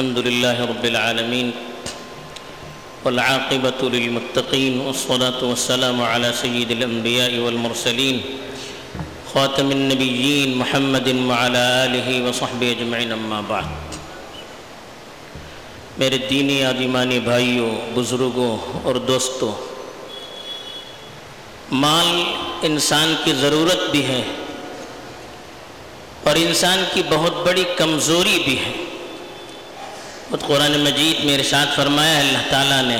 الحمد لله رب العالمين والعاقبة للمتقين والصلاة والسلام على سيد الأنبياء والمرسلين خاتم النبيين محمد وعلى آله وصحبه أجمعين أما بعد. میرے دینی عادیمانی بھائیوں بزرگوں اور دوستوں مال انسان کی ضرورت بھی ہے اور انسان کی بہت بڑی کمزوری بھی ہے۔ خود قرآن مجید میں ارشاد فرمایا ہے، اللہ تعالیٰ نے،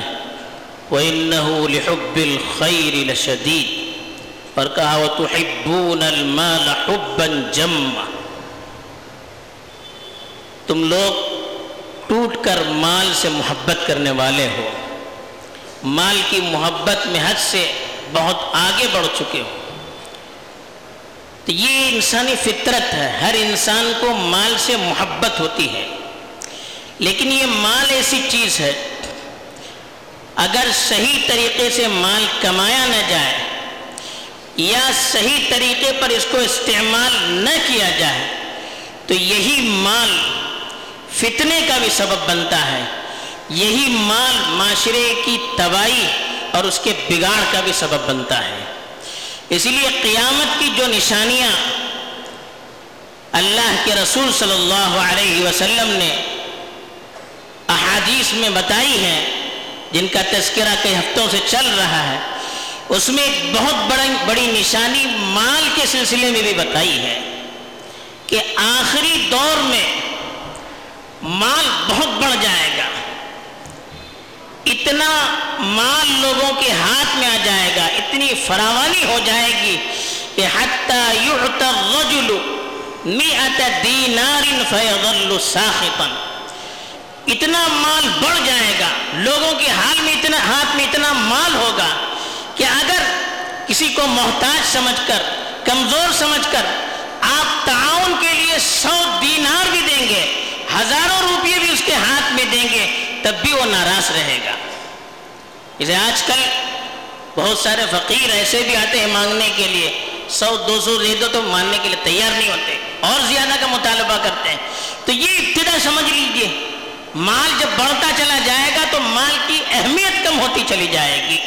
وَإِنَّهُ لِحُبِّ الْخَيْرِ لَشَدِيدٌ، اور کہا، وَتُحِبُّونَ الْمَالَ حُبًّا جَمَّا تم لوگ ٹوٹ کر مال سے محبت کرنے والے ہو۔ مال کی محبت میں حد سے بہت آگے بڑھ چکے ہو۔ تو یہ انسانی فطرت ہے، ہر انسان کو مال سے محبت ہوتی ہے۔ لیکن یہ مال ایسی چیز ہے، اگر صحیح طریقے سے مال کمایا نہ جائے یا صحیح طریقے پر اس کو استعمال نہ کیا جائے، تو یہی مال فتنے کا بھی سبب بنتا ہے۔ یہی مال معاشرے کی تباہی اور اس کے بگاڑ کا بھی سبب بنتا ہے۔ اسی لیے قیامت کی جو نشانیاں اللہ کے رسول صلی اللہ علیہ وسلم نے احادیث میں بتائی ہیں جن کا تذکرہ کئی ہفتوں سے چل رہا ہے، اس میں ایک بہت بڑی بڑی نشانی مال کے سلسلے میں بھی بتائی ہے کہ آخری دور میں مال بہت بڑھ جائے گا۔ اتنا مال لوگوں کے ہاتھ میں آ جائے گا، اتنی فراوانی ہو جائے گی کہ حتیٰ یعت الرجل مئت دینار فیظل ساخطا۔ اتنا مال بڑھ جائے گا، لوگوں کے حال میں اتنا، ہاتھ میں اتنا مال ہوگا کہ اگر کسی کو محتاج سمجھ کر، کمزور سمجھ کر آپ تعاون کے لیے سو دینار بھی دیں گے، ہزاروں روپیے بھی اس کے ہاتھ میں دیں گے، تب بھی وہ ناراض رہے گا۔ اسے آج کل بہت سارے فقیر ایسے بھی آتے ہیں مانگنے کے لیے، سو دو سو دے دو تو ماننے کے لیے تیار نہیں ہوتے، اور زیادہ کا مطالبہ کرتے ہیں۔ تو یہ ابتدا سمجھ لیجیے۔ مال جب بڑھتا چلا جائے گا تو مال کی اہمیت کم ہوتی چلی جائے گی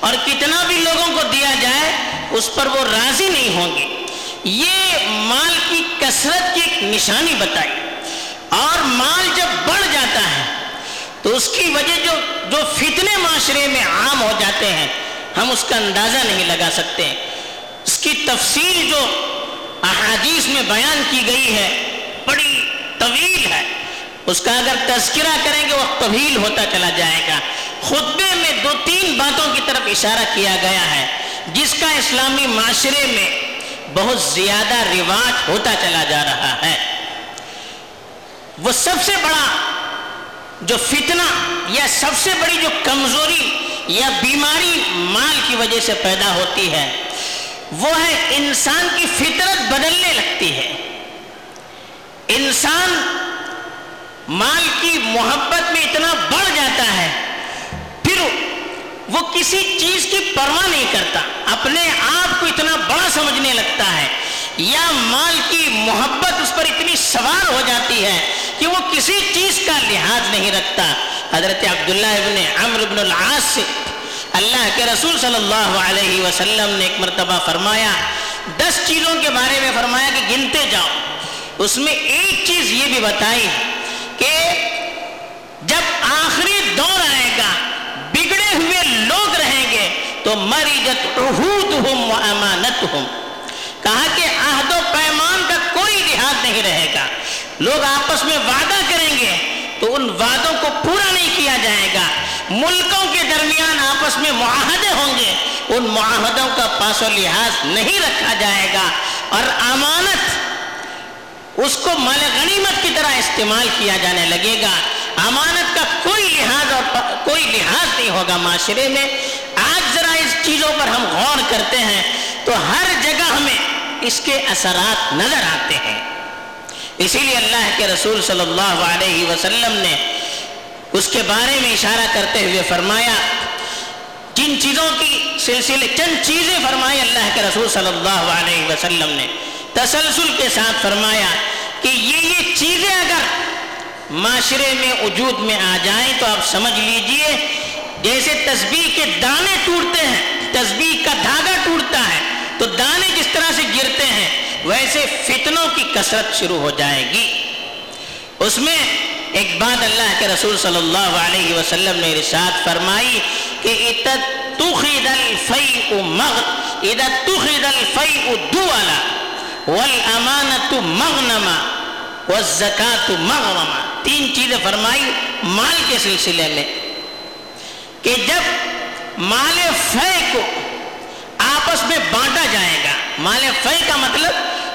اور کتنا بھی لوگوں کو دیا جائے اس پر وہ راضی نہیں ہوں گے۔ یہ مال کی کثرت کی ایک نشانی بتائی۔ اور مال جب بڑھ جاتا ہے تو اس کی وجہ جو جو فتنے معاشرے میں عام ہو جاتے ہیں، ہم اس کا اندازہ نہیں لگا سکتے۔ اس کی تفصیل جو احادیث میں بیان کی گئی ہے، بڑی طویل ہے۔ اس کا اگر تذکرہ کریں گے، وہ طویل ہوتا چلا جائے گا۔ خطبے میں دو تین باتوں کی طرف اشارہ کیا گیا ہے، جس کا اسلامی معاشرے میں بہت زیادہ رواج ہوتا چلا جا رہا ہے۔ وہ سب سے بڑا جو فتنہ یا سب سے بڑی جو کمزوری یا بیماری مال کی وجہ سے پیدا ہوتی ہے، وہ ہے انسان کی فطرت بدلنے لگتی ہے۔ انسان مال کی محبت میں اتنا بڑھ جاتا ہے، پھر وہ کسی چیز کی پرواہ نہیں کرتا، اپنے آپ کو اتنا بڑا سمجھنے لگتا ہے۔ یا مال کی محبت اس پر اتنی سوار ہو جاتی ہے کہ وہ کسی چیز کا لحاظ نہیں رکھتا۔ حضرت عبداللہ ابن عمر ابن العاص سے اللہ کے رسول صلی اللہ علیہ وسلم نے ایک مرتبہ فرمایا، دس چیزوں کے بارے میں فرمایا کہ گنتے جاؤ۔ اس میں ایک چیز یہ بھی بتائی کہ جب آخری دور آئے گا، بگڑے ہوئے لوگ رہیں گے، تو مریجت عہودہم و امانتہم۔ کہا کہ عہد و پیمان کا کوئی لحاظ نہیں رہے گا۔ لوگ آپس میں وعدہ کریں گے، تو ان وعدوں کو پورا نہیں کیا جائے گا۔ ملکوں کے درمیان آپس میں معاہدے ہوں گے، ان معاہدوں کا پاس و لحاظ نہیں رکھا جائے گا۔ اور امانت اس کو مال غنیمت کی طرح استعمال کیا جانے لگے گا۔ امانت کا کوئی لحاظ اور کوئی لحاظ نہیں ہوگا معاشرے میں۔ آج ذرا اس چیزوں پر ہم غور کرتے ہیں تو ہر جگہ ہمیں اس کے اثرات نظر آتے ہیں۔ اسی لیے اللہ کے رسول صلی اللہ علیہ وسلم نے اس کے بارے میں اشارہ کرتے ہوئے فرمایا، جن چیزوں کی سلسلے چند چیزیں فرمائی اللہ کے رسول صلی اللہ علیہ وسلم نے۔ تسلسل کے ساتھ فرمایا کہ یہ یہ چیزیں اگر معاشرے میں وجود میں آ جائیں تو آپ سمجھ لیجیے، جیسے تسبیح کے دانے ٹوٹتے ہیں، تسبیح کا دھاگا ٹوٹتا ہے، تو دانے جس طرح سے گرتے ہیں، ویسے فتنوں کی کثرت شروع ہو جائے گی۔ اس میں ایک بات اللہ کے رسول صلی اللہ علیہ وسلم نے رشاد فرمائی کہ تخذ الفیء مغ، اذا تخذ الفیء دولا والامانت مغنما والزکاة مغرما تین چیزیں فرمائی، مال کے سلسلے میں۔ کہ جب مال فے کو آپس میں بانٹا جائے گا، مال فے کا مطلب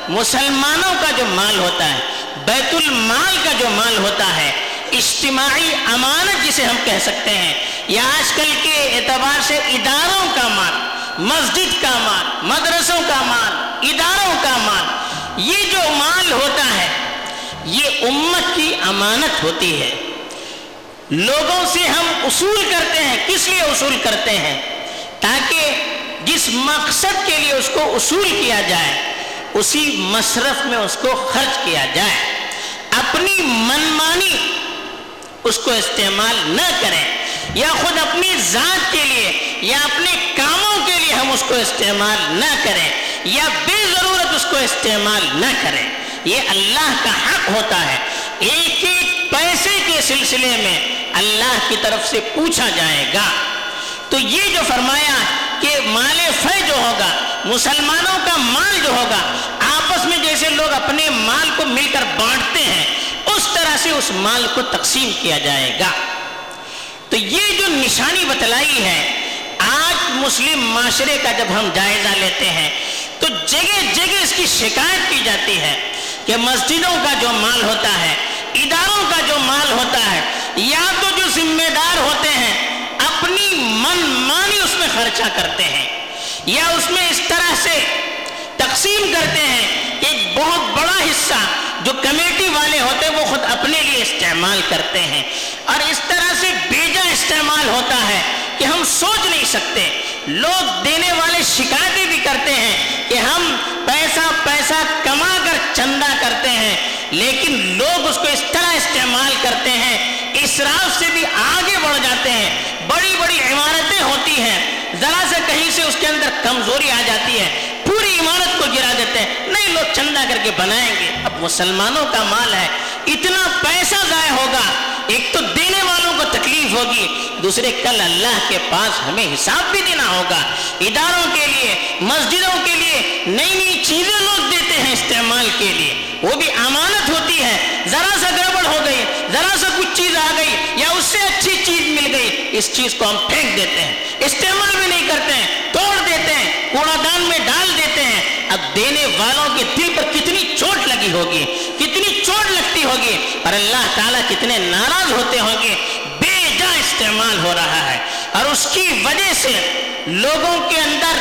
مسلمانوں کا جو مال ہوتا ہے، بیت المال کا جو مال ہوتا ہے، اجتماعی امانت جسے ہم کہہ سکتے ہیں۔ یا آج کل کے اعتبار سے اداروں کا مال۔ مسجد کا مال، مدرسوں کا مال، اداروں کا مال، یہ جو مال ہوتا ہے، یہ امت کی امانت ہوتی ہے۔ لوگوں سے ہم اصول کرتے ہیں، کس لیے اصول کرتے ہیں؟ تاکہ جس مقصد کے لیے اس کو اصول کیا جائے، اسی مصرف میں اس کو خرچ کیا جائے۔ اپنی منمانی اس کو استعمال نہ کریں۔ یا خود اپنی ذات کے لیے یا اپنے کاموں کے لیے ہم اس کو استعمال نہ کریں یا بے ضرورت اس کو استعمال نہ کریں، یہ اللہ کا حق ہوتا ہے۔ ایک ایک پیسے کے سلسلے میں اللہ کی طرف سے پوچھا جائے گا۔ تو یہ جو فرمایا کہ مال فے جو ہوگا، مسلمانوں کا مال جو ہوگا، آپس میں جیسے لوگ اپنے مال کو مل کر بانٹتے ہیں، اس طرح سے اس مال کو تقسیم کیا جائے گا۔ تو یہ جو نشانی بتلائی ہے، آج مسلم معاشرے کا جب ہم جائزہ لیتے ہیں، تو جگہ جگہ اس کی شکایت کی جاتی ہے کہ مسجدوں کا جو مال ہوتا ہے، اداروں کا جو مال ہوتا ہے، یا تو جو ذمہ دار ہوتے ہیں، اپنی من مانی اس میں خرچہ کرتے ہیں۔ یا اس میں اس طرح سے تقسیم کرتے ہیں کہ ایک بہت بڑا حصہ جو کمیٹی والے ہوتے ہیں، وہ خود اپنے لیے استعمال کرتے ہیں۔ اور اس طرح سے استعمال ہوتا ہے کہ ہم سوچ نہیں سکتے۔ لوگ دینے والے شکایتیں بھی کرتے ہیں کہ ہم پیسہ پیسہ کما کر چندہ کرتے ہیں، لیکن لوگ اس کو اس طرح استعمال کرتے ہیں، اسراف سے بھی آگے بڑھ جاتے ہیں۔ بڑی بڑی عمارتیں ہوتی ہیں، ذرا سے کہیں سے اس کے اندر کمزوری آ جاتی ہے، پوری عمارت کو گرا دیتے ہیں۔ نہیں، لوگ چندہ کر کے بنائیں گے۔ اب مسلمانوں کا مال ہے، اتنا پیسہ ضائع ہوگا ایک تو دینے والوں کو تکلیف ہوگی، دوسرے کل اللہ کے پاس ہمیں حساب بھی دینا ہوگا۔ اداروں کے لیے، مسجدوں کے لیے نئی نئی چیزیں لوگ دیتے ہیں استعمال کے لیے۔ وہ بھی امانت ہوتی ہے۔ ذرا سا گڑبڑ ہو گئی، ذرا سا کچھ چیز آ گئی یا اس سے اچھی چیز مل گئی، اس چیز کو ہم پھینک دیتے ہیں۔ استعمال بھی نہیں کرتے ہیں، توڑ دیتے ہیں کوڑا دان میں ڈال دیتے ہیں۔ اب دینے والوں کے دل پر کتنی چوٹ لگی ہوگی، کتنی چوٹ ہوگی اور اللہ تعالیٰ کتنے ناراض ہوتے ہوں گے، بے جا استعمال ہو رہا ہے۔ اور اس کی وجہ سے لوگوں کے اندر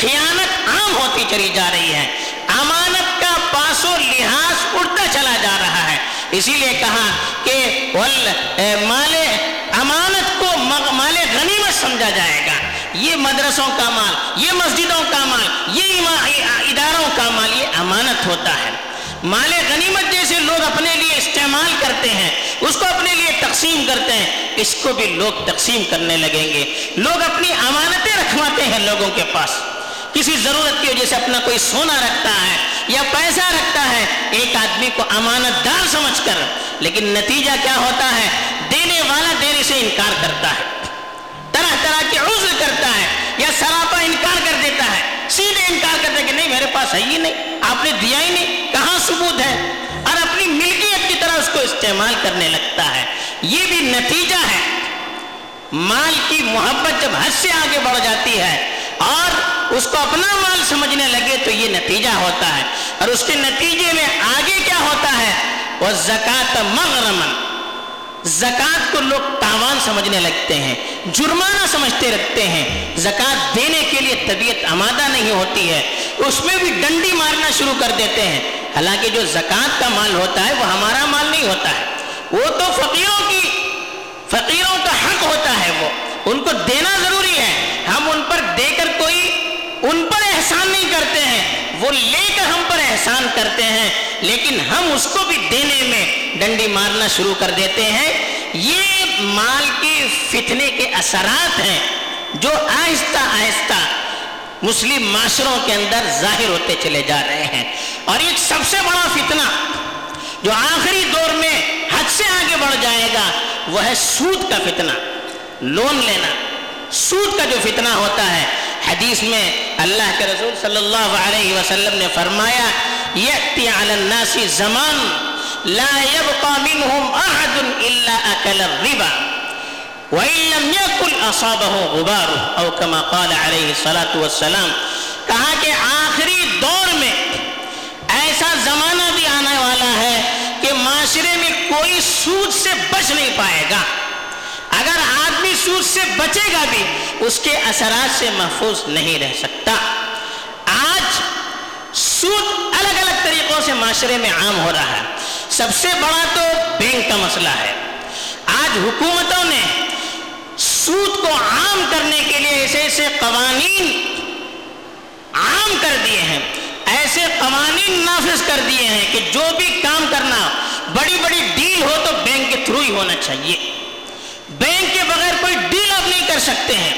خیانت عام ہوتی چلی جا رہی ہے۔ امانت کا پاس و لحاظ اڑتا چلا جا رہا ہے۔ اسی لیے کہا کہ مال امانت کو مال غنیمت سمجھا جائے گا۔ یہ مدرسوں کا مال، یہ مسجدوں کا مال، یہ اداروں کا مال، یہ امانت ہوتا ہے۔ مال غنیمت جیسے لوگ اپنے لیے استعمال کرتے ہیں، اس کو اپنے لیے تقسیم کرتے ہیں، اس کو بھی لوگ تقسیم کرنے لگیں گے۔ لوگ اپنی امانتیں رکھواتے ہیں لوگوں کے پاس۔ کسی ضرورت کی وجہ سے اپنا کوئی سونا رکھتا ہے یا پیسہ رکھتا ہے، ایک آدمی کو امانت دار سمجھ کر۔ لیکن نتیجہ کیا ہوتا ہے؟ دینے والا دینے سے انکار کرتا ہے۔ طرح طرح کے عذر کرتا ہے یا سراپا انکار کر دیتا ہے۔ سیدھے انکار کرتا ہے کہ نہیں، میرے پاس ہے ہی نہیں۔ آپ نے دیا ہی نہیں، کہاں ثبوت ہے؟ اور اپنی ملکیت کی طرح اس کو استعمال کرنے لگتا ہے۔ یہ بھی نتیجہ ہے۔ مال کی محبت جب حد سے آگے بڑھ جاتی ہے اور اس کو اپنا مال سمجھنے لگے تو یہ نتیجہ ہوتا ہے۔ اور اس کے نتیجے میں آگے کیا ہوتا ہے؟ وہ زکات مغرمن زکات کو لوگ تاوان سمجھنے لگتے ہیں، جرمانہ سمجھتے رکھتے ہیں۔ زکات دینے کے لیے طبیعت آمادہ نہیں ہوتی ہے۔ اس میں بھی ڈنڈی مارنا شروع کر دیتے ہیں۔ حالانکہ جو زکات کا مال ہوتا ہے، وہ ہمارا مال نہیں ہوتا ہے۔ وہ تو فقیروں کی، فقیروں کا حق ہوتا ہے وہ۔ ان کو دینا ضروری ہے۔ ہم ان پر دے کر کوئی ان پر احسان نہیں کرتے ہیں۔ وہ لے کر ہم پر احسان کرتے ہیں۔ لیکن ہم اس کو بھی دینے میں ڈنڈی مارنا شروع کر دیتے ہیں۔ یہ مال کے فتنے کے اثرات ہیں جو آہستہ آہستہ مسلم معاشروں کے اندر ظاہر ہوتے چلے جا رہے ہیں۔ اور ایک سب سے بڑا فتنہ جو آخری دور میں حد سے آگے بڑھ جائے گا، وہ ہے سود کا فتنہ۔ لون لینا۔ سود کا جو فتنہ ہوتا ہے، حدیث میں اللہ کے رسول صلی اللہ علیہ وسلم نے فرمایا، یأتی علی الناس زمان لا يبقى منهم احد الا اکل الربا وَإِن لَمْ يَكُلْ أَصَابَهُ غُبَارُ او كما قال علیہ الصلاة والسلام، کہا کہ آخری دور میں ایسا زمانہ بھی آنے والا ہے کہ معاشرے میں کوئی سود سے بچ نہیں پائے گا۔ اگر آدمی سود سے بچے گا بھی، اس کے اثرات سے محفوظ نہیں رہ سکتا۔ آج سود الگ الگ طریقوں سے معاشرے میں عام ہو رہا ہے۔ سب سے بڑا تو بینک کا مسئلہ ہے۔ آج حکومتوں نے سود کو عام کرنے کے لیے ایسے ایسے قوانین عام کر دیے ہیں، ایسے قوانین نافذ کر دیے ہیں کہ جو بھی کام کرنا بڑی بڑی ڈیل ہو تو بینک کے تھرو ہی ہونا چاہیے۔ بینک کے بغیر کوئی ڈیل آپ نہیں کر سکتے ہیں۔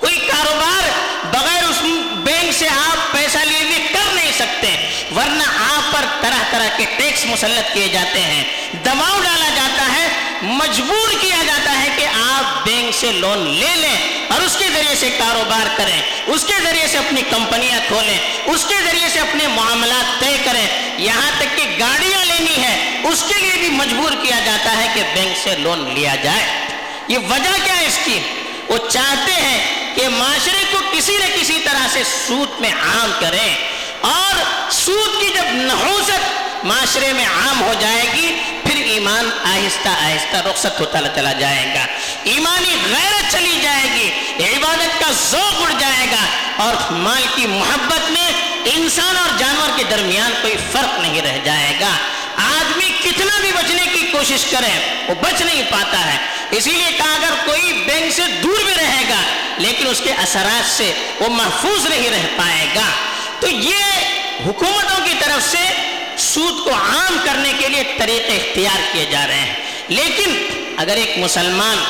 کوئی کاروبار بغیر اس طرح طرح کے ٹیکس مسلط کیے جاتے ہیں۔ دباؤ ڈالا جاتا ہے، مجبور کیا جاتا ہے کہ آپ بینک سے لون لے لیں اور اس کے ذریعے سے کاروبار کریں، اس کے ذریعے سے اپنی کمپنیاں کھولیں، اس کے ذریعے سے اپنے معاملات طے کریں۔ یہاں تک کہ گاڑیاں لینی ہے اس کے لیے بھی مجبور کیا جاتا ہے کہ بینک سے لون لیا جائے۔ یہ وجہ کیا ہے اس کی؟ وہ چاہتے ہیں کہ معاشرے کو کسی نہ کسی طرح سے سود میں عام کریں۔ اور سود کی جب نحوست معاشرے میں عام ہو جائے گی، پھر ایمان آہستہ آہستہ رخصت ہوتا چلا جائے گا۔ ایمانی غیرت چلی جائے گی، عبادت کا ذوق اڑ جائے گا۔ اور مال کی محبت میں انسان اور جانور کے درمیان کوئی فرق نہیں رہ جائے گا۔ آدمی کتنا بھی بچنے کی کوشش کرے، وہ بچ نہیں پاتا ہے۔ اسی لیے کہا، اگر کوئی بینک سے دور بھی رہے گا، لیکن اس کے اثرات سے وہ محفوظ نہیں رہ پائے گا۔ تو یہ حکومتوں کی طرف سے سود کو عام کرنے کے لیے طریقے اختیار کیے جا رہے ہیں۔ لیکن اگر ایک مسلمان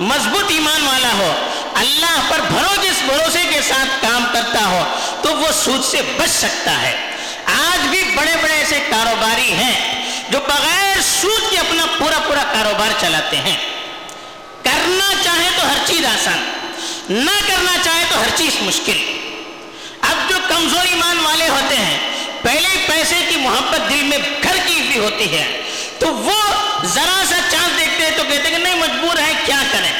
مضبوط ایمان والا ہو، اللہ پر بھروس بھروسے کے ساتھ کام کرتا ہو، تو وہ سود سے بچ سکتا ہے۔ آج بھی بڑے بڑے ایسے کاروباری ہیں جو بغیر سود کے اپنا پورا پورا کاروبار چلاتے ہیں۔ کرنا چاہے تو ہر چیز آسان، نہ کرنا چاہے تو ہر چیز مشکل۔ اب جو کمزور ایمان والے ہوتے ہیں پہلے پیسے کی محبت دل میں گھر کی بھی ہوتی ہے، تو وہ ذرا سا چاند دیکھتے ہیں تو کہتے ہیں کہ نہیں، مجبور ہے، کیا کریں؟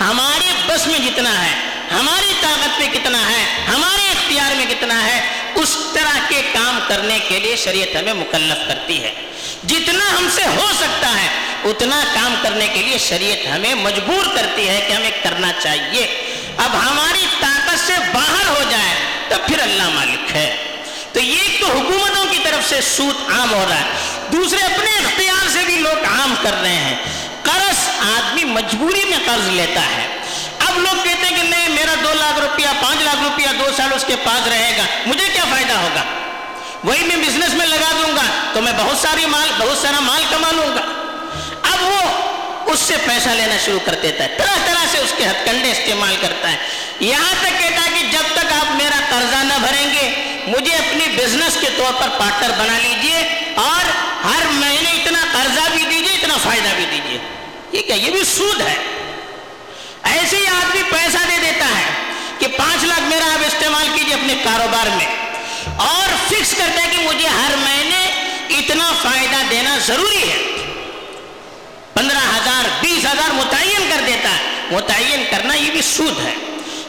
ہمارے بس میں جتنا ہے، ہماری طاقت میں کتنا ہے، ہمارے اختیار میں کتنا ہے، اس طرح کے کام کرنے کے لیے شریعت ہمیں مکلف کرتی ہے۔ جتنا ہم سے ہو سکتا ہے، اتنا کام کرنے کے لیے شریعت ہمیں مجبور کرتی ہے کہ ہمیں کرنا چاہیے۔ اب ہماری طاقت سے باہر ہو جائے تو پھر اللہ مالک ہے۔ تو یہ تو حکومتوں کی طرف سے سود عام ہو رہا ہے۔ دوسرے اپنے اختیار سے بھی لوگ عام کر رہے ہیں۔ قرض آدمی مجبوری میں قرض لیتا ہے۔ اب لوگ کہتے ہیں کہ نہیں، میرا دو لاکھ روپیہ، پانچ لاکھ روپیہ دو سال اس کے پاس رہے گا۔ مجھے کیا فائدہ ہوگا؟ وہی میں بزنس میں لگا دوں گا تو میں بہت ساری مال، بہت سارا مال کما لوں گا۔ اب وہ اس سے پیسہ لینا شروع کر دیتا ہے۔ طرح طرح سے اس کے ہتھ کنڈے استعمال کرتا ہے۔ یہاں تک کہتا ہے کہ جب تک آپ میرا قرضہ نہ بھریں گے مجھے اپنی بزنس کے طور پر پارٹنر بنا لیجیے اور ہر مہینے اتنا قرضہ بھی دیجیے، اتنا فائدہ بھی دیجیے۔ یہ کیا؟ یہ بھی سود ہے۔ ایسے ہی آدمی پیسہ دے دیتا ہے کہ پانچ لاکھ میرا آپ استعمال کیجیے اپنے کاروبار میں۔ اور فکس کرتا ہے کہ مجھے ہر مہینے اتنا فائدہ دینا ضروری ہے۔ پندرہ ہزار، بیس ہزار متعین کر دیتا ہے۔ متعین کرنا یہ بھی سود ہے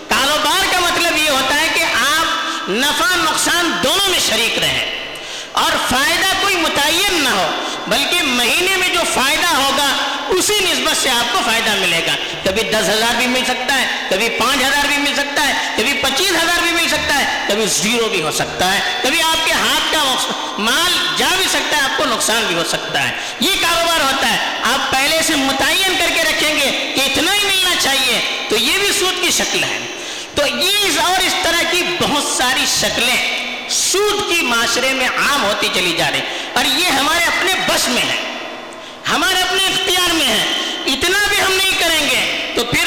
کاروبار کا مطلب یہ ہوتا ہے کہ آپ نفع نقصان دونوں میں شریک رہیں اور فائدہ کوئی متعین نہ ہو، بلکہ مہینے میں جو فائدہ ہوگا، اسی نسبت سے آپ کو فائدہ ملے گا۔ کبھی دس ہزار بھی مل سکتا ہے، کبھی پانچ ہزار بھی مل سکتا ہے، کبھی پچیس ہزار بھی مل سکتا ہے، کبھی زیرو بھی ہو سکتا ہے۔ کبھی آپ کے ہاتھ کا مال جا بھی سکتا ہے، آپ کو نقصان بھی ہو سکتا ہے۔ یہ کاروبار ہوتا ہے۔ آپ پہلے سے متعین کر کے رکھیں گے کہ اتنا ہی ملنا چاہیے، تو یہ بھی سود کی شکل ہے۔ تو یہ اور اس طرح کی بہت ساری شکلیں سود کی معاشرے میں عام ہوتی چلی جا رہی اور یہ ہمارے اپنے بس میں ہے۔ ہمارے اپنے اختیار میں ہے۔ اتنا بھی ہم نہیں کریں گے تو پھر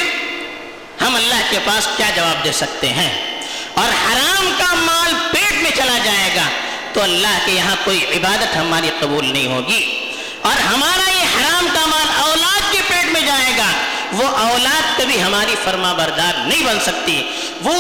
ہم اللہ کے پاس کیا جواب دے سکتے ہیں؟ اور حرام کا مال پیٹ میں چلا جائے گا تو اللہ کے یہاں کوئی عبادت ہماری قبول نہیں ہوگی۔ اور ہمارا یہ حرام کا مال اولاد کے پیٹ میں جائے گا وہ اولاد کبھی ہماری فرما بردار نہیں بن سکتی۔ وہ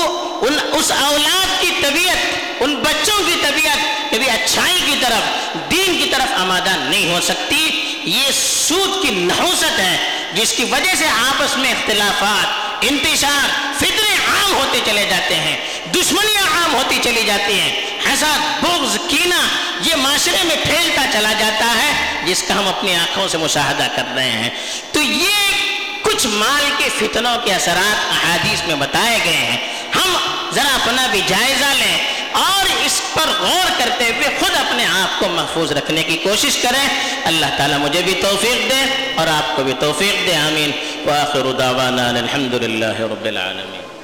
ان اس اولاد کی طبیعت، ان بچوں کی طبیعت کبھی اچھائی کی طرف، دین کی طرف آمادہ نہیں ہو سکتی۔ یہ سود کی نحوست ہے، جس کی وجہ سے آپس میں اختلافات، انتشار فطرے عام ہوتے چلے جاتے ہیں، دشمنیاں عام ہوتی چلی جاتی ہیں۔ حسد بغض، کینہ، یہ معاشرے میں پھیلتا چلا جاتا ہے، جس کا ہم اپنی آنکھوں سے مشاہدہ کر رہے ہیں۔ تو یہ کچھ مال کے فتنوں کے اثرات احادیث میں بتائے گئے ہیں۔ ہم ذرا اپنا بھی جائزہ لیں اور اس پر غور کرتے ہوئے خود اپنے آپ کو محفوظ رکھنے کی کوشش کریں۔ اللہ تعالیٰ مجھے بھی توفیق دے اور آپ کو بھی توفیق دے، آمین۔ وآخر دعوانا الحمدللہ رب العالمین۔